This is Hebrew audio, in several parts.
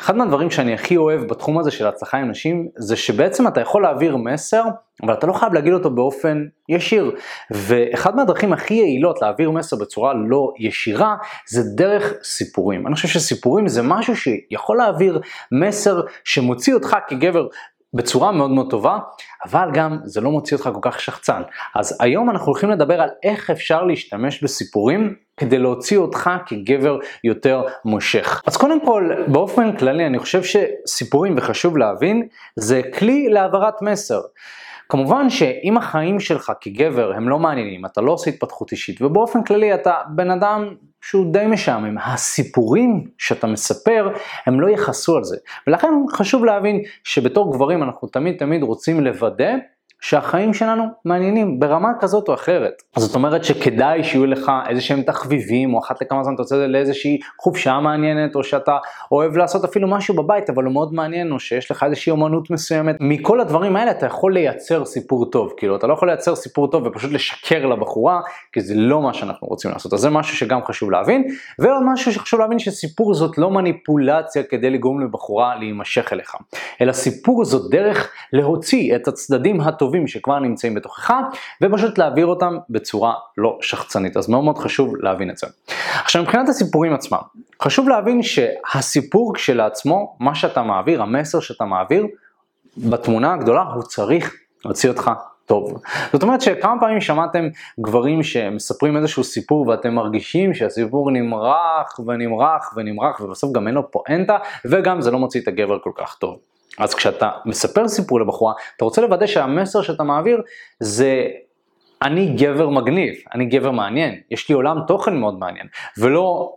אחד מהדברים שאני הכי אוהב בתחום הזה של הצלחה עם נשים, זה שבעצם אתה יכול להעביר מסר, אבל אתה לא חייב להגיד אותו באופן ישיר. ואחד מהדרכים הכי יעילות להעביר מסר בצורה לא ישירה, זה דרך סיפורים. אני חושב שסיפורים זה משהו שיכול להעביר מסר שמוציא אותך כגבר בצורה מאוד מאוד טובה, אבל גם זה לא מוציא אותך כל כך שחצן. אז היום אנחנו הולכים לדבר על איך אפשר להשתמש בסיפורים כדי להוציא אותך כגבר יותר מושך. אז קודם כל, באופן כללי אני חושב שסיפורים, וחשוב להבין, זה כלי להעברת מסר. כמובן שאם החיים שלך כגבר הם לא מעניינים, אתה לא עושה התפתחות אישית, ובאופן כללי אתה בן אדם שהוא די משעמם, הסיפורים שאתה מספר הם לא יכעסו על זה. ולכן חשוב להבין שבתור גברים אנחנו תמיד תמיד רוצים לוודא שהחיים שלנו מעניינים ברמה כזאת או אחרת. זאת אומרת שכדאי שיהיו לך איזה שהם תחביבים, או אחת לכמה זמן אתה יוצא לאיזושהי חופשה מעניינת, או שאתה אוהב לעשות אפילו משהו בבית, אבל הוא מאוד מעניין, או שיש לך איזושהי אומנות מסוימת. מכל הדברים האלה אתה יכול לייצר סיפור טוב, כאילו אתה לא יכול לייצר סיפור טוב ופשוט לשקר לבחורה, כי זה לא מה שאנחנו רוצים לעשות. אז זה משהו שגם חשוב להבין, ועוד משהו שחשוב להבין שסיפור זאת לא מניפולציה כדי לגרום לבחורה להימשך אליך, אלא סיפור זאת דרך להוציא את הצדדים הטובים. טובים שכבר נמצאים בתוכך, ופשוט להעביר אותם בצורה לא שחצנית. אז מאוד מאוד חשוב להבין את זה. עכשיו מבחינת הסיפורים עצמם, חשוב להבין שהסיפור כשלעצמו, מה שאתה מעביר, המסר שאתה מעביר, בתמונה הגדולה הוא צריך להוציא אותך טוב. זאת אומרת שכמה פעמים שמעתם גברים שמספרים איזשהו סיפור ואתם מרגישים שהסיפור נמרח ונמרח ונמרח ובסוף גם אין לו פואנטה וגם זה לא מוציא את הגבר כל כך טוב. אז כשאתה מספר סיפור לבחורה, אתה רוצה לוודא שהמסר שאתה מעביר זה אני גבר מגניב, אני גבר מעניין, יש לי עולם תוכן מאוד מעניין, ולא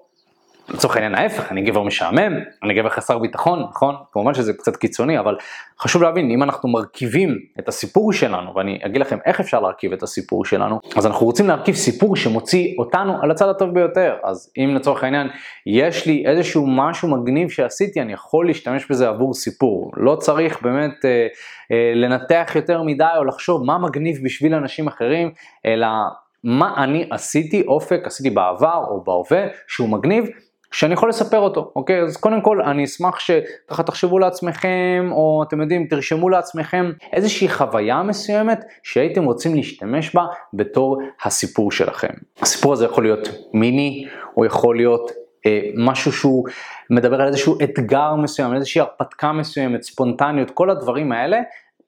לצורך העניין ההפך, אני גבר משעמם, אני גבר חסר ביטחון, נכון? כמובן שזה קצת קיצוני, אבל חשוב להבין, אם אנחנו מרכיבים את הסיפור שלנו, ואני אגיד לכם איך אפשר להרכיב את הסיפור שלנו, אז אנחנו רוצים להרכיב סיפור שמוציא אותנו על הצד הטוב ביותר. אז אם לצורך העניין יש לי איזשהו משהו מגניב שעשיתי, אני יכול להשתמש בזה עבור סיפור. לא צריך באמת אה, אה, לנתח יותר מדי או לחשוב מה מגניב בשביל אנשים אחרים, אלא מה אני עשיתי, אופק, עשיתי בעבר או בהווה, שהוא מגניב, שאני יכול לספר אותו, אוקיי? אז קודם כל אני אשמח שככה תחשבו לעצמכם, או אתם יודעים, תרשמו לעצמכם איזושהי חוויה מסוימת שהייתם רוצים להשתמש בה בתור הסיפור שלכם. הסיפור הזה יכול להיות מיני, או יכול להיות אה, משהו שהוא מדבר על איזשהו אתגר מסוים, איזושהי הרפתקה מסוימת, ספונטניות, כל הדברים האלה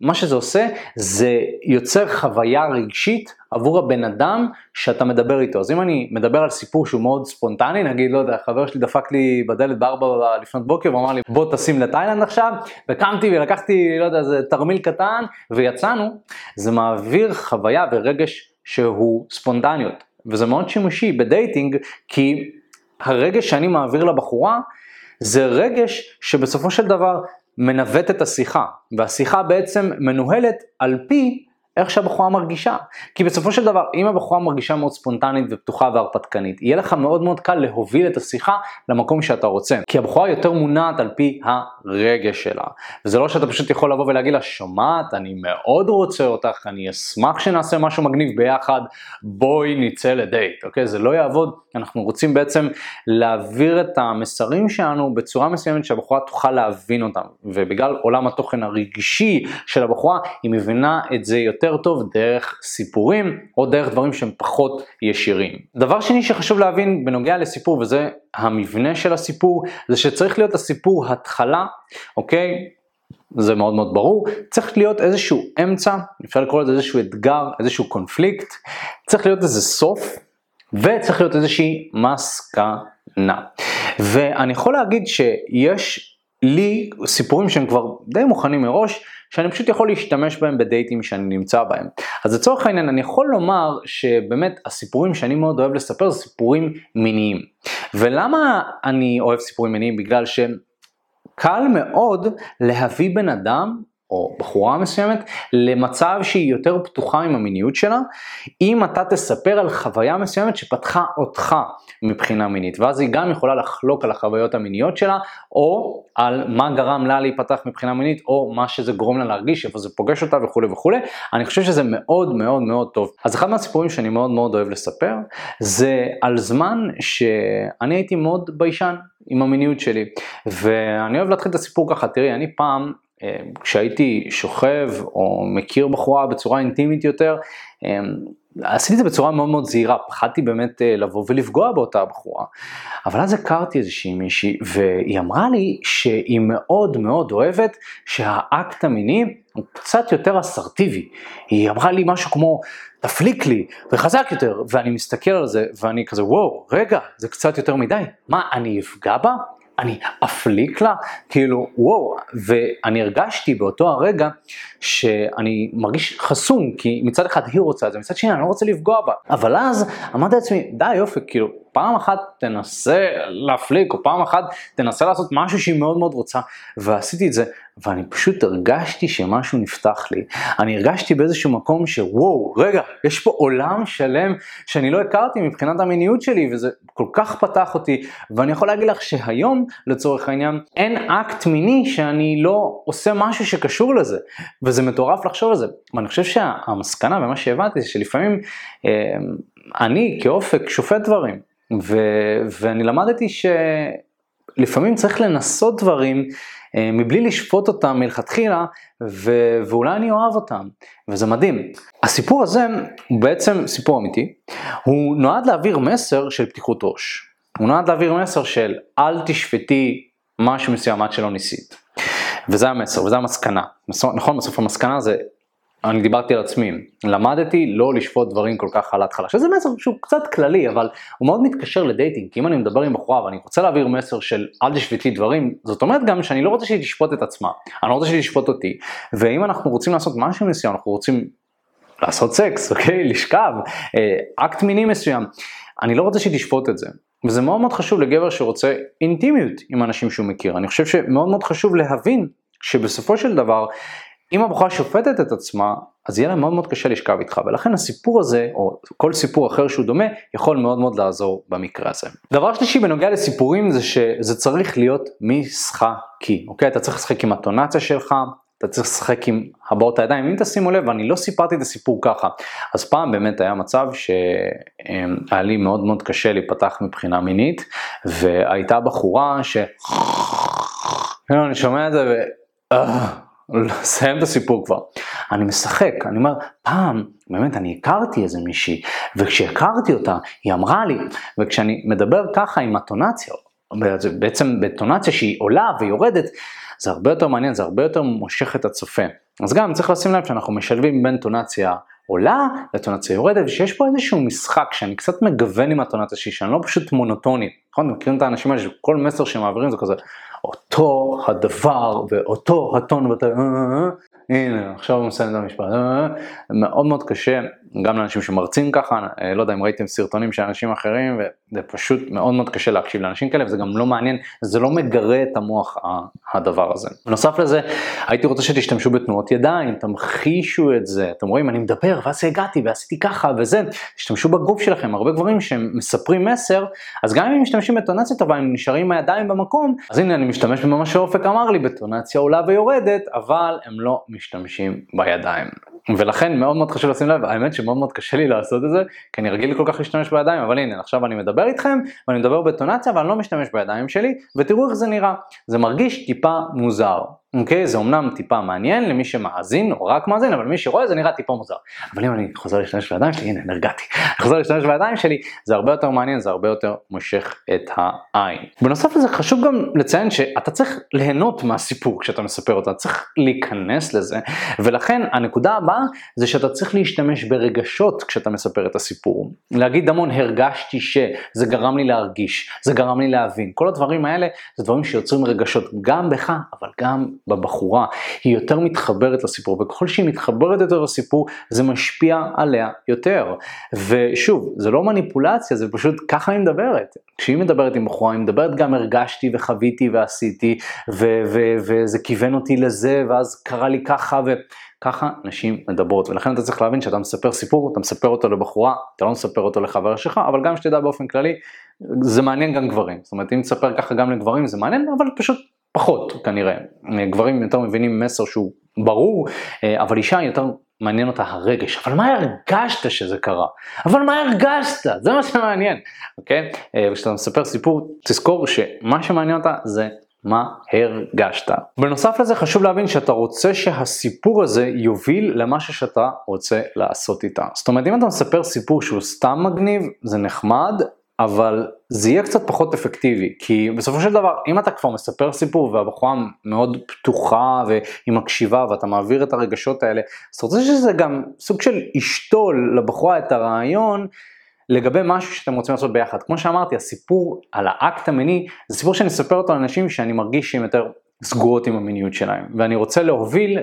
מה שזה עושה, זה יוצר חוויה רגשית עבור הבן אדם שאתה מדבר איתו. אז אם אני מדבר על סיפור שהוא מאוד ספונטני, נגיד, לא יודע, חבר שלי דפק לי בדלת בארבע לפנות בוקר ואמר לי, בוא טסים לתאילנד עכשיו, וקמתי ולקחתי, לא יודע, איזה תרמיל קטן, ויצאנו, זה מעביר חוויה ורגש שהוא ספונטניות. וזה מאוד שימושי בדייטינג, כי הרגש שאני מעביר לבחורה, זה רגש שבסופו של דבר מנווט את השיחה, והשיחה בעצם מנוהלת על פי איך שהבחורה מרגישה. כי בסופו של דבר, אם הבחורה מרגישה מאוד ספונטנית ופתוחה והרפתקנית, יהיה לך מאוד מאוד קל להוביל את השיחה למקום שאתה רוצה. כי הבחורה יותר מונעת על פי הרגש שלה. וזה לא שאתה פשוט יכול לבוא ולהגיד לה, שומעת, אני מאוד רוצה אותך, אני אשמח שנעשה משהו מגניב ביחד, בואי נצא לדייט, אוקיי? זה לא יעבוד. אנחנו רוצים בעצם להעביר את המסרים שלנו בצורה מסוימת שהבחורה תוכל להבין אותם. ובגלל עולם התוכן הרגשי של הבחורה, היא מבינה את זה יותר יותר טוב דרך סיפורים או דרך דברים שהם פחות ישירים. דבר שני שחשוב להבין בנוגע לסיפור וזה המבנה של הסיפור זה שצריך להיות הסיפור התחלה, אוקיי? זה מאוד מאוד ברור, צריך להיות איזשהו אמצע, אפשר לקרוא לזה איזשהו אתגר, איזשהו קונפליקט, צריך להיות איזה סוף וצריך להיות איזושהי מסקנה. ואני יכול להגיד שיש לי סיפורים שהם כבר די מוכנים מראש, שאני פשוט יכול להשתמש בהם בדייטים שאני נמצא בהם. אז לצורך העניין אני יכול לומר שבאמת הסיפורים שאני מאוד אוהב לספר זה סיפורים מיניים. ולמה אני אוהב סיפורים מיניים? בגלל שקל מאוד להביא בן אדם או בחורה מסוימת למצב שהיא יותר פתוחה עם המיניות שלה, אם אתה תספר על חוויה מסוימת שפתחה אותך מבחינה מינית, ואז היא גם יכולה לחלוק על החוויות המיניות שלה, או על מה גרם לה להיפתח מבחינה מינית, או מה שזה גורם לה להרגיש, איפה זה פוגש אותה וכולי וכולי. אני חושב שזה מאוד מאוד מאוד טוב. אז אחד מהסיפורים שאני מאוד מאוד אוהב לספר, זה על זמן שאני הייתי מאוד ביישן עם המיניות שלי. ואני אוהב להתחיל את הסיפור ככה, תראי, אני פעם כשהייתי שוכב או מכיר בחורה בצורה אינטימית יותר, אה, עשיתי את זה בצורה מאוד מאוד זהירה, פחדתי באמת אה, לבוא ולפגוע באותה בחורה. אבל אז הכרתי איזושהי מישהי והיא אמרה לי שהיא מאוד מאוד אוהבת שהאקט המיני הוא קצת יותר אסרטיבי. היא אמרה לי משהו כמו תפליק לי וחזק יותר ואני מסתכל על זה ואני כזה וואו רגע זה קצת יותר מדי מה אני אפגע בה? אני אפליק לה, כאילו וואו, ואני הרגשתי באותו הרגע שאני מרגיש חסום, כי מצד אחד היא רוצה את זה, מצד שני אני לא רוצה לפגוע בה, אבל אז אמרתי לעצמי, די יופי, כאילו פעם אחת תנסה להפליק, או פעם אחת תנסה לעשות משהו שהיא מאוד מאוד רוצה, ועשיתי את זה, ואני פשוט הרגשתי שמשהו נפתח לי. אני הרגשתי באיזשהו מקום שוואו, רגע, יש פה עולם שלם שאני לא הכרתי מבחינת המיניות שלי, וזה כל כך פתח אותי, ואני יכול להגיד לך שהיום, לצורך העניין, אין אקט מיני שאני לא עושה משהו שקשור לזה, וזה מטורף לחשוב על זה. ואני חושב שהמסקנה ומה שהבנתי זה שלפעמים אה, אני כאופק שופט דברים. ו, ואני למדתי שלפעמים צריך לנסות דברים אה, מבלי לשפוט אותם מלכתחילה, ו, ואולי אני אוהב אותם, וזה מדהים. הסיפור הזה הוא בעצם סיפור אמיתי, הוא נועד להעביר מסר של פתיחות ראש. הוא נועד להעביר מסר של אל תשפטי משהו מסוים עד שלא ניסית. וזה המסר, וזה המסקנה. נכון, בסוף המסקנה זה אני דיברתי על עצמי, למדתי לא לשפוט דברים כל כך על ההתחלה, שזה מסר שהוא קצת כללי, אבל הוא מאוד מתקשר לדייטינג, כי אם אני מדבר עם בחורה ואני רוצה להעביר מסר של אל תשפטי דברים, זאת אומרת גם שאני לא רוצה שהיא תשפוט את עצמה, אני לא רוצה שהיא תשפוט אותי, ואם אנחנו רוצים לעשות משהו מסוים, אנחנו רוצים לעשות סקס, אוקיי, לשכב, אה, אקט מיני מסוים, אני לא רוצה שהיא תשפוט את זה. וזה מאוד מאוד חשוב לגבר שרוצה אינטימיות עם אנשים שהוא מכיר. אני חושב שמאוד מאוד חשוב להבין שבסופו של דבר אם הבחורה שופטת את עצמה, אז יהיה לה מאוד מאוד קשה לשכב איתך, ולכן הסיפור הזה, או כל סיפור אחר שהוא דומה, יכול מאוד מאוד לעזור במקרה הזה. דבר שלישי בנוגע לסיפורים זה שזה צריך להיות משחקי, אוקיי? אתה צריך לשחק עם הטונציה שלך, אתה צריך לשחק עם הבעות הידיים, אם תשימו לב, אני לא סיפרתי את הסיפור ככה, אז פעם באמת היה מצב שהיה לי מאוד מאוד קשה להיפתח מבחינה מינית, והייתה בחורה ש... אני שומע את זה ו... לסיים את הסיפור כבר. אני משחק, אני אומר, פעם, באמת, אני הכרתי איזה מישהי, וכשהכרתי אותה, היא אמרה לי, וכשאני מדבר ככה עם הטונציה, בעצם בטונציה שהיא עולה ויורדת, זה הרבה יותר מעניין, זה הרבה יותר מושך את הצופה. אז גם צריך לשים לב שאנחנו משלבים בין טונציה עולה לטונציה יורדת, ושיש פה איזשהו משחק שאני קצת מגוון עם הטונציה שלי, שאני לא פשוט מונוטוני. נכון? מכירים את האנשים האלה שכל מסר שהם מעבירים זה כזה אותו הדבר ואותו הטון ואתה... אה, אה, אה, הנה עכשיו הוא מסיים את המשפט, מאוד מאוד קשה גם לאנשים שמרצים ככה, לא יודע אם ראיתם סרטונים של אנשים אחרים וזה פשוט מאוד מאוד קשה להקשיב לאנשים כאלה וזה גם לא מעניין, זה לא מגרה את המוח הדבר הזה. בנוסף לזה הייתי רוצה שתשתמשו בתנועות ידיים, תמחישו את זה, אתם רואים אני מדבר ואז הגעתי ועשיתי ככה וזה, תשתמשו בגוף שלכם, הרבה גברים שמספרים מסר, אז גם אם משתמשים בטונציה טובה הם נשארים עם הידיים במקום, אז הנה אני משתמש במה שאופק אמר לי בטונציה עולה ויורדת, אבל הם לא משתמשים בידיים. ולכן מאוד מאוד חשוב לשים לב, האמת שמאוד מאוד קשה לי לעשות את זה, כי אני רגיל כל כך להשתמש בידיים, אבל הנה עכשיו אני מדבר איתכם, ואני מדבר בטונציה, אבל אני לא משתמש בידיים שלי, ותראו איך זה נראה, זה מרגיש טיפה מוזר. אוקיי? זה אמנם טיפה מעניין למי שמאזין או רק מאזין, אבל מי שרואה זה נראה טיפה מוזר. אבל אם אני חוזר להשתמש בידיים שלי, הנה נרגעתי, אני חוזר להשתמש בידיים שלי, זה הרבה יותר מעניין, זה הרבה יותר מושך את העין. בנוסף לזה חשוב גם לציין שאתה צריך ליהנות מהסיפור כשאתה מספר אותו, אתה צריך להיכנס לזה, ולכן הנקודה הבאה זה שאתה צריך להשתמש ברגשות כשאתה מספר את הסיפור. להגיד המון הרגשתי ש, זה גרם לי להרגיש, זה גרם לי להבין, כל הדברים האלה זה דברים שיוצרים רגשות גם בך, אבל גם בבחורה, היא יותר מתחברת לסיפור, וככל שהיא מתחברת יותר לסיפור, זה משפיע עליה יותר. ושוב, זה לא מניפולציה, זה פשוט ככה היא מדברת. כשהיא מדברת עם בחורה, היא מדברת גם הרגשתי וחוויתי ועשיתי, ו- ו- וזה כיוון אותי לזה, ואז קרה לי ככה, ו... ככה נשים מדברות, ולכן אתה צריך להבין שאתה מספר סיפור, אתה מספר אותו לבחורה, אתה לא מספר אותו לחבר שלך, אבל גם שתדע באופן כללי, זה מעניין גם גברים. זאת אומרת, אם תספר ככה גם לגברים זה מעניין, אבל פשוט פחות כנראה. גברים יותר מבינים מסר שהוא ברור, אה, אבל אישה יותר מעניין אותה הרגש. אבל מה הרגשת שזה קרה? אבל מה הרגשת? זה מה שמעניין, אוקיי? אה, וכשאתה מספר סיפור, תזכור שמה שמעניין אותה זה מה הרגשת. בנוסף לזה חשוב להבין שאתה רוצה שהסיפור הזה יוביל למשהו שאתה רוצה לעשות איתה. זאת אומרת אם אתה מספר סיפור שהוא סתם מגניב, זה נחמד, אבל זה יהיה קצת פחות אפקטיבי, כי בסופו של דבר, אם אתה כבר מספר סיפור והבחורה מאוד פתוחה והיא מקשיבה ואתה מעביר את הרגשות האלה, אז אתה רוצה שזה גם סוג של ישתול לבחורה את הרעיון לגבי משהו שאתם רוצים לעשות ביחד. כמו שאמרתי, הסיפור על האקט המיני, זה סיפור שאני אספר אותו לאנשים שאני מרגיש שהם יותר סגורות עם המיניות שלהם, ואני רוצה להוביל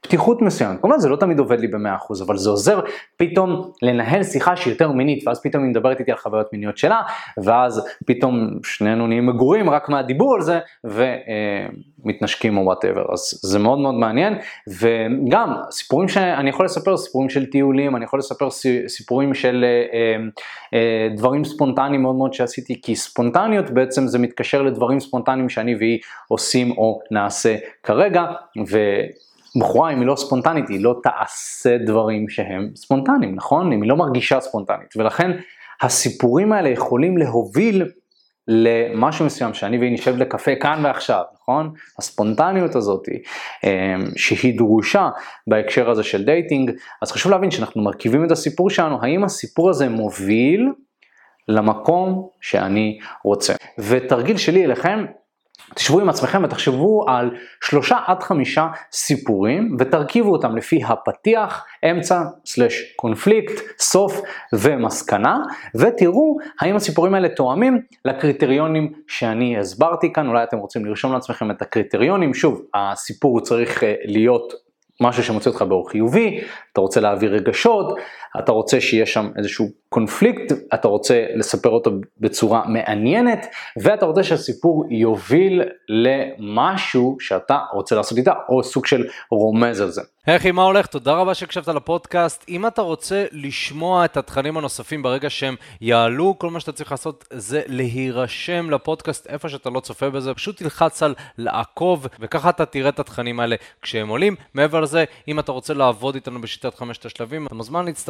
פתיחות מסוימת, כמובן זה לא תמיד עובד לי ב-100% אבל זה עוזר פתאום לנהל שיחה שהיא יותר מינית ואז פתאום היא מדברת איתי על חוויות מיניות שלה ואז פתאום שנינו נהיים מגורים רק מהדיבור על זה ומתנשקים או whatever אז זה מאוד מאוד מעניין וגם סיפורים שאני יכול לספר סיפורים של טיולים אני יכול לספר סיפורים של אה, אה, דברים ספונטניים מאוד מאוד שעשיתי כי ספונטניות בעצם זה מתקשר לדברים ספונטניים שאני והיא עושים או נעשה כרגע. ו... בחורה אם היא לא ספונטנית היא לא תעשה דברים שהם ספונטניים, נכון? אם היא לא מרגישה ספונטנית ולכן הסיפורים האלה יכולים להוביל למשהו מסוים שאני והיא נשב לקפה כאן ועכשיו, נכון? הספונטניות הזאת אמ, שהיא דרושה בהקשר הזה של dating, אז חשוב להבין שאנחנו מרכיבים את הסיפור שלנו, האם הסיפור הזה מוביל למקום שאני רוצה. ותרגיל שלי אליכם, תשבו עם עצמכם ותחשבו על שלושה עד חמישה סיפורים ותרכיבו אותם לפי הפתיח, אמצע, slash קונפליקט, סוף ומסקנה ותראו האם הסיפורים האלה תואמים לקריטריונים שאני הסברתי כאן, אולי אתם רוצים לרשום לעצמכם את הקריטריונים, שוב הסיפור צריך אה, להיות משהו שמוציא אותך באור חיובי, אתה רוצה להעביר רגשות, אתה רוצה שיהיה שם איזשהו קונפליקט, אתה רוצה לספר אותו בצורה מעניינת, ואתה רוצה שהסיפור יוביל למשהו שאתה רוצה לעשות איתה, או סוג של רומז על זה. אחי, מה הולך? תודה רבה שהקשבת לפודקאסט. אם אתה רוצה לשמוע את התכנים הנוספים ברגע שהם יעלו, כל מה שאתה צריך לעשות זה להירשם לפודקאסט איפה שאתה לא צופה בזה, פשוט תלחץ על לעקוב, וככה אתה תראה את התכנים האלה כשהם עולים. מעבר לזה, אם אתה רוצה לעבוד איתנו בשיטת חמשת השלבים, אתה מוזמן